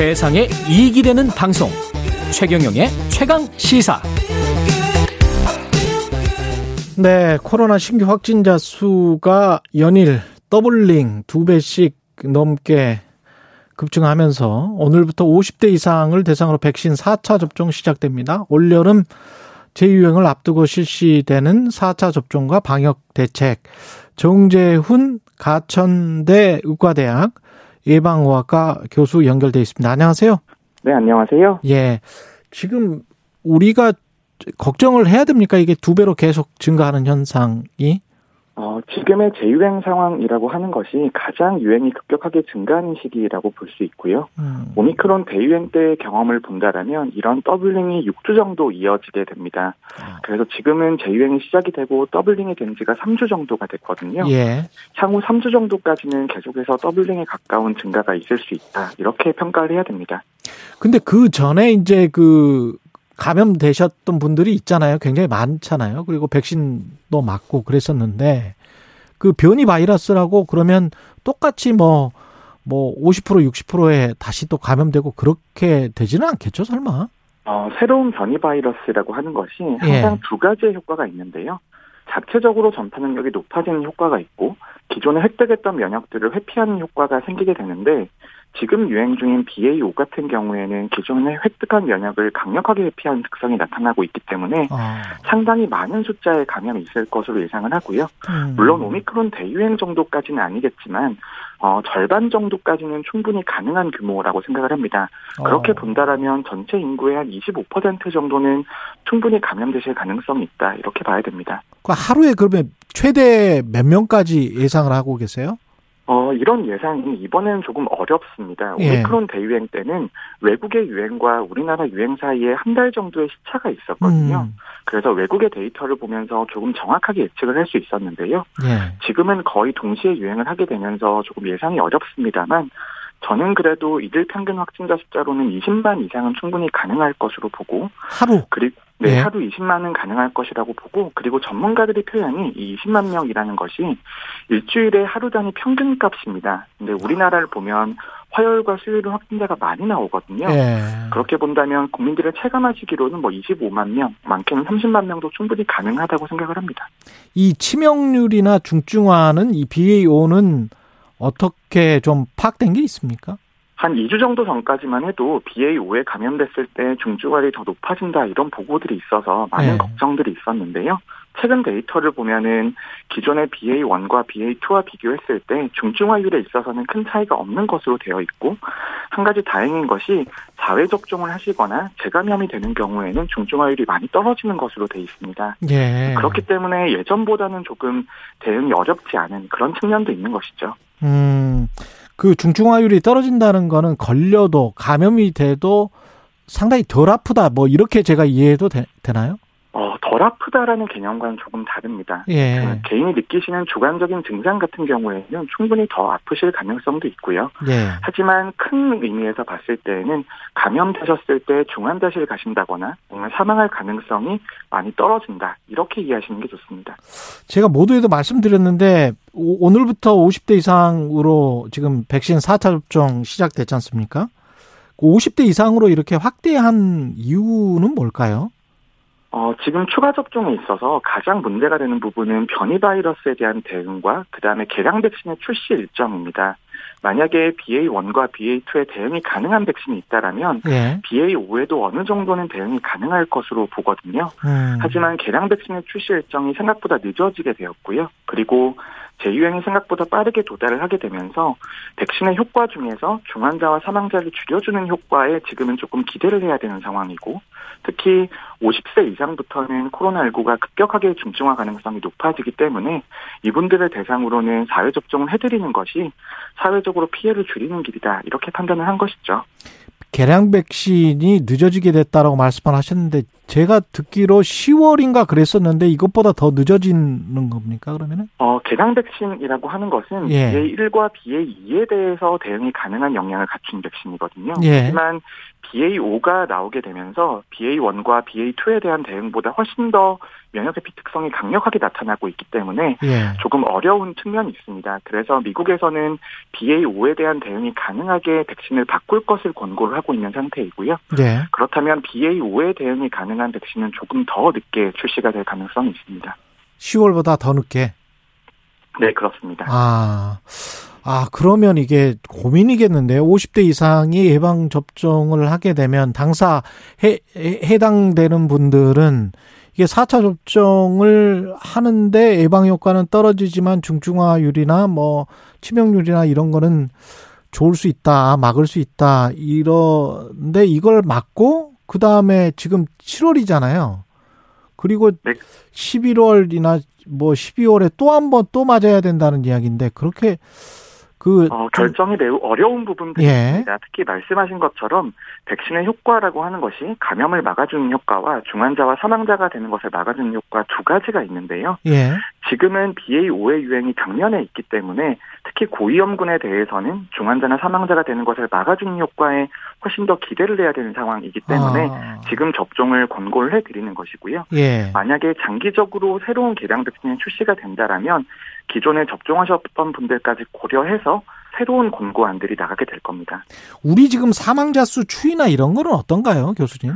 세상에 이익이 되는 방송. 최경영의 최강 시사. 네, 코로나 신규 확진자 수가 연일 더블링 두 배씩 넘게 급증하면서 오늘부터 50대 이상을 대상으로 백신 4차 접종 시작됩니다. 올여름 재유행을 앞두고 실시되는 4차 접종과 방역 대책. 정재훈 가천대 의과대학 예방의학과 교수 연결돼 있습니다. 안녕하세요. 네, 안녕하세요. 예. 지금 우리가 걱정을 해야 됩니까? 이게 두 배로 계속 증가하는 현상이? 어, 지금의 재유행 상황이라고 하는 것이 가장 유행이 급격하게 증가하는 시기라고 볼 수 있고요. 음. 오미크론 대유행 때의 경험을 본다라면 이런 doubling이 6주 정도 이어지게 됩니다. 아. 그래서 지금은 재유행이 시작이 되고 doubling이 된 지가 3주 정도가 됐거든요. 예. 향후 3주 정도까지는 계속해서 더블링에 가까운 증가가 있을 수 있다. 이렇게 평가를 해야 됩니다. 근데 그 전에 이제 그 감염되셨던 분들이 있잖아요. 굉장히 많잖아요. 그리고 백신도 맞고 그랬었는데 그 변이 바이러스라고 그러면 똑같이 뭐, 뭐 50% 60%에 다시 또 감염되고 그렇게 되지는 않겠죠, 설마? 어, 새로운 변이 바이러스라고 하는 것이 항상 예. 두 가지의 효과가 있는데요. 자체적으로 전파 능력이 높아지는 효과가 있고 기존에 획득했던 면역들을 회피하는 효과가 생기게 되는데 지금 유행 중인 BA5 같은 경우에는 기존에 획득한 면역을 강력하게 회피하는 특성이 나타나고 있기 때문에 아. 상당히 많은 숫자의 감염이 있을 것으로 예상을 하고요. 음. 물론 오미크론 대유행 정도까지는 아니겠지만 어, 절반 정도까지는 충분히 가능한 규모라고 생각을 합니다. 그렇게 어. 본다라면 전체 인구의 한 25% 정도는 충분히 감염되실 가능성이 있다 이렇게 봐야 됩니다. 그 하루에 그러면 최대 몇 명까지 예상을 하고 계세요? 어, 이런 예상이 이번에는 조금 어렵습니다. 예. 오미크론 대유행 때는 외국의 유행과 우리나라 유행 사이에 한 달 정도의 시차가 있었거든요. 음. 그래서 외국의 데이터를 보면서 조금 정확하게 예측을 할 수 있었는데요. 예. 지금은 거의 동시에 유행을 하게 되면서 조금 예상이 어렵습니다만 저는 그래도 이들 평균 확진자 숫자로는 20만 이상은 충분히 가능할 것으로 보고 하루 그리고 네, 네, 하루 20만은 가능할 것이라고 보고 그리고 전문가들이 표현이 이 20만 명이라는 것이 일주일에 하루 단위 평균 값입니다. 근데 우리나라를 보면 화요일과 수요일은 확진자가 많이 나오거든요. 네. 그렇게 본다면 국민들의 체감하시기로는 뭐 25만 명, 많게는 30만 명도 충분히 가능하다고 생각을 합니다. 이 치명률이나 중증화는 이 BA5는 어떻게 좀 파악된 게 있습니까? 한 2주 정도 전까지만 해도 BA5에 감염됐을 때 중증화율이 더 높아진다 이런 보고들이 있어서 많은 네. 걱정들이 있었는데요. 최근 데이터를 보면은 기존의 BA1과 BA2와 비교했을 때 중증화율에 있어서는 큰 차이가 없는 것으로 되어 있고 한 가지 다행인 것이 자외 접종을 하시거나 재감염이 되는 경우에는 중증화율이 많이 떨어지는 것으로 되어 있습니다. 예. 그렇기 때문에 예전보다는 조금 대응이 어렵지 않은 그런 측면도 있는 것이죠. 음. 그 중증화율이 떨어진다는 거는 걸려도 감염이 돼도 상당히 덜 아프다 뭐 이렇게 제가 이해해도 되, 나요 어, 덜 아프다라는 개념과는 조금 다릅니다. 예. 그 개인이 느끼시는 주관적인 증상 같은 경우에는 충분히 더 아프실 가능성도 있고요. 예. 하지만 큰 의미에서 봤을 때는 감염되셨을 때 중환자실 가신다거나 사망할 가능성이 많이 떨어진다. 이렇게 이해하시는 게 좋습니다. 제가 모두에도 말씀드렸는데 오늘부터 50대 이상으로 지금 백신 4차 접종 시작됐지 않습니까? 50대 이상으로 이렇게 확대한 이유는 뭘까요? 어, 지금 추가 접종에 있어서 가장 문제가 되는 부분은 변이 바이러스에 대한 대응과 그다음에 개량 백신의 출시 일정입니다. 만약에 BA1과 BA2에 대응이 가능한 백신이 있다라면 예. BA5에도 어느 정도는 대응이 가능할 것으로 보거든요. 음. 하지만 개량 백신의 출시 일정이 생각보다 늦어지게 되었고요. 그리고 재유행이 생각보다 빠르게 도달을 하게 되면서 백신의 효과 중에서 중환자와 사망자를 줄여주는 효과에 지금은 조금 기대를 해야 되는 상황이고 특히 50세 이상부터는 코로나19가 급격하게 중증화 가능성이 높아지기 때문에 이분들을 대상으로는 사회 접종을 해드리는 것이 사회적으로 피해를 줄이는 길이다 이렇게 판단을 한 것이죠. 개량 백신이 늦어지게 됐다라고 말씀을 하셨는데 제가 듣기로 10월인가 그랬었는데 이것보다 더 늦어지는 겁니까 그러면은? 어 개량 백신이라고 하는 것은 예. BA1과 BA2에 대해서 대응이 가능한 역량을 갖춘 백신이거든요. 예. 하지만 BA5가 나오게 되면서 BA1과 BA2에 대한 대응보다 훨씬 더 면역 회피 특성이 강력하게 나타나고 있기 때문에 예. 조금 어려운 측면이 있습니다. 그래서 미국에서는 BA5에 대한 대응이 가능하게 백신을 바꿀 것을 권고를 하고 있는 상태이고요. 예. 그렇다면 BA5에 대응이 가능한 백신은 조금 더 늦게 출시가 될 가능성이 있습니다. 10월보다 더 늦게. 네, 그렇습니다. 아. 아, 그러면 이게 고민이겠는데요. 50대 이상이 예방 접종을 하게 되면 당사 해, 해당되는 분들은 이게 4차 접종을 하는데 예방 효과는 떨어지지만 중증화율이나 뭐 치명률이나 이런 거는 좋을 수 있다, 막을 수 있다, 이런데 이걸 막고, 그 다음에 지금 7월이잖아요. 그리고 네. 11월이나 뭐 12월에 또 한 번 또 맞아야 된다는 이야기인데, 그렇게 그 어, 좀- 결정이 매우 어려운 부분들이 예. 있습니다. 특히 말씀하신 것처럼 백신의 효과라고 하는 것이 감염을 막아주는 효과와 중환자와 사망자가 되는 것을 막아주는 효과 두 가지가 있는데요. 예. 지금은 BA5의 유행이 당면에 있기 때문에 특히 고위험군에 대해서는 중환자나 사망자가 되는 것을 막아주는 효과에 훨씬 더 기대를 해야 되는 상황이기 때문에 아, 지금 접종을 권고를 해드리는 것이고요. 예. 만약에 장기적으로 새로운 개량 백신이 출시가 된다라면 기존에 접종하셨던 분들까지 고려해서 새로운 권고안들이 나가게 될 겁니다. 우리 지금 사망자 수 추이나 이런 거는 어떤가요, 교수님?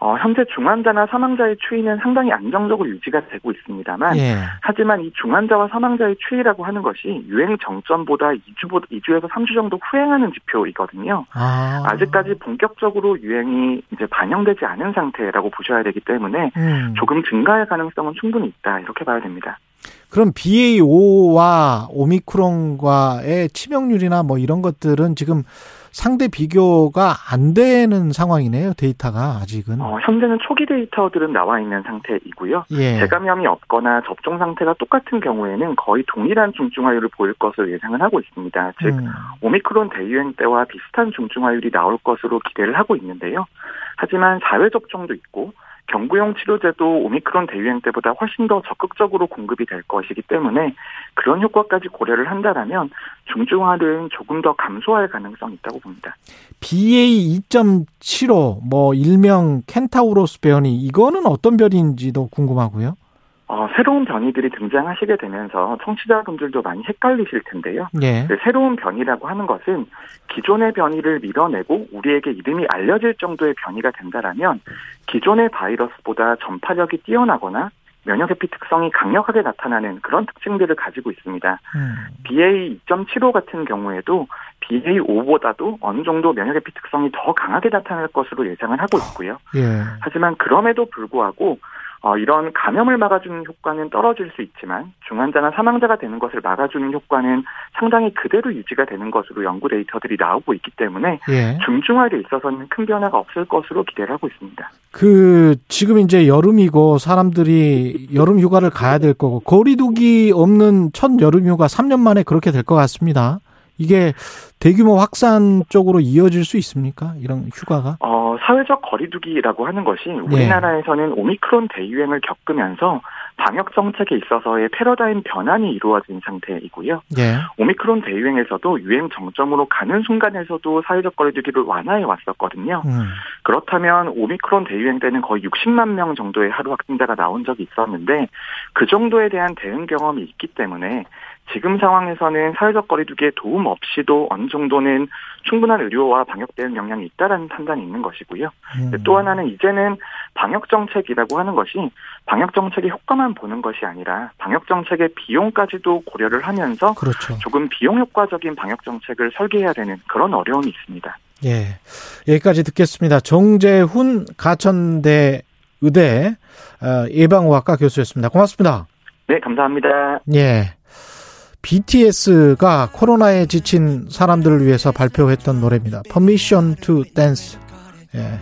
어, 현재 중환자나 사망자의 추이는 상당히 안정적으로 유지가 되고 있습니다만 예. 하지만 이 중환자와 사망자의 추이라고 하는 것이 유행 정점보다 2주보다 2주에서 3주 정도 후행하는 지표이거든요. 아. 아직까지 본격적으로 유행이 이제 반영되지 않은 상태라고 보셔야 되기 때문에 음. 조금 증가할 가능성은 충분히 있다 이렇게 봐야 됩니다. 그럼 BA5와 오미크론과의 치명률이나 뭐 이런 것들은 지금 상대 비교가 안 되는 상황이네요, 데이터가 아직은. 어, 현재는 초기 데이터들은 나와 있는 상태이고요. 예. 재감염이 없거나 접종 상태가 똑같은 경우에는 거의 동일한 중증화율을 보일 것으로 예상을 하고 있습니다. 즉 음. 오미크론 대유행 때와 비슷한 중증화율이 나올 것으로 기대를 하고 있는데요. 하지만 사회 접종도 있고 경구용 치료제도 오미크론 대유행 때보다 훨씬 더 적극적으로 공급이 될 것이기 때문에 그런 효과까지 고려를 한다라면 중증화는 조금 더 감소할 가능성이 있다고 봅니다. BA 2.75, 뭐 일명 켄타우로스 변이 이거는 어떤 변인지도 궁금하고요. 어, 새로운 변이들이 등장하시게 되면서 청취자분들도 많이 헷갈리실 텐데요. 예. 네, 새로운 변이라고 하는 것은 기존의 변이를 밀어내고 우리에게 이름이 알려질 정도의 변이가 된다라면 기존의 바이러스보다 전파력이 뛰어나거나 면역 회피 특성이 강력하게 나타나는 그런 특징들을 가지고 있습니다. 음. BA 2.75 같은 경우에도 BA 5보다도 어느 정도 면역 회피 특성이 더 강하게 나타날 것으로 예상을 하고 있고요. 예. 하지만 그럼에도 불구하고 어, 이런 감염을 막아주는 효과는 떨어질 수 있지만 중환자나 사망자가 되는 것을 막아주는 효과는 상당히 그대로 유지가 되는 것으로 연구 데이터들이 나오고 있기 때문에 예. 중증화에 있어서는 큰 변화가 없을 것으로 기대를 하고 있습니다. 그 지금 이제 여름이고 사람들이 여름 휴가를 가야 될 거고 거리두기 없는 첫 여름 휴가 3년 만에 그렇게 될 것 같습니다. 이게 대규모 확산 쪽으로 이어질 수 있습니까? 이런 휴가가? 어, 사회적 거리두기라고 하는 것이 네. 우리나라에서는 오미크론 대유행을 겪으면서 방역 정책에 있어서의 패러다임 변환이 이루어진 상태이고요. 예. 오미크론 대유행에서도 유행 정점으로 가는 순간에서도 사회적 거리두기를 완화해 왔었거든요. 음. 그렇다면 오미크론 대유행 때는 거의 60만 명 정도의 하루 확진자가 나온 적이 있었는데 그 정도에 대한 대응 경험이 있기 때문에 지금 상황에서는 사회적 거리두기에 도움 없이도 어느 정도는 충분한 의료와 방역 대응 역량이 있다라는 판단이 있는 것이고요. 음. 또 하나는 이제는 방역 정책이라고 하는 것이 방역 정책의 효과만 보는 것이 아니라 방역 정책의 비용까지도 고려를 하면서 그렇죠. 조금 비용 효과적인 방역 정책을 설계해야 되는 그런 어려움이 있습니다. 예. 여기까지 듣겠습니다. 정재훈 가천대 의대 어, 예방의학과 교수였습니다. 고맙습니다. 네, 감사합니다. 예. BTS가 코로나에 지친 사람들을 위해서 발표했던 노래입니다. Permission to Dance. 예.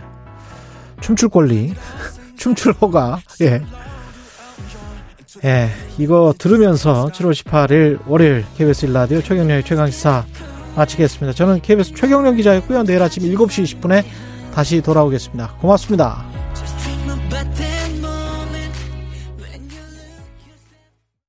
춤출 권리. 춤출 허가. 예. 예. 이거 들으면서 7월 18일 월요일 KBS 1라디오 최경련의 최강시사 마치겠습니다. 저는 KBS 최경련 기자였고요. 내일 아침 7시 20분에 다시 돌아오겠습니다. 고맙습니다.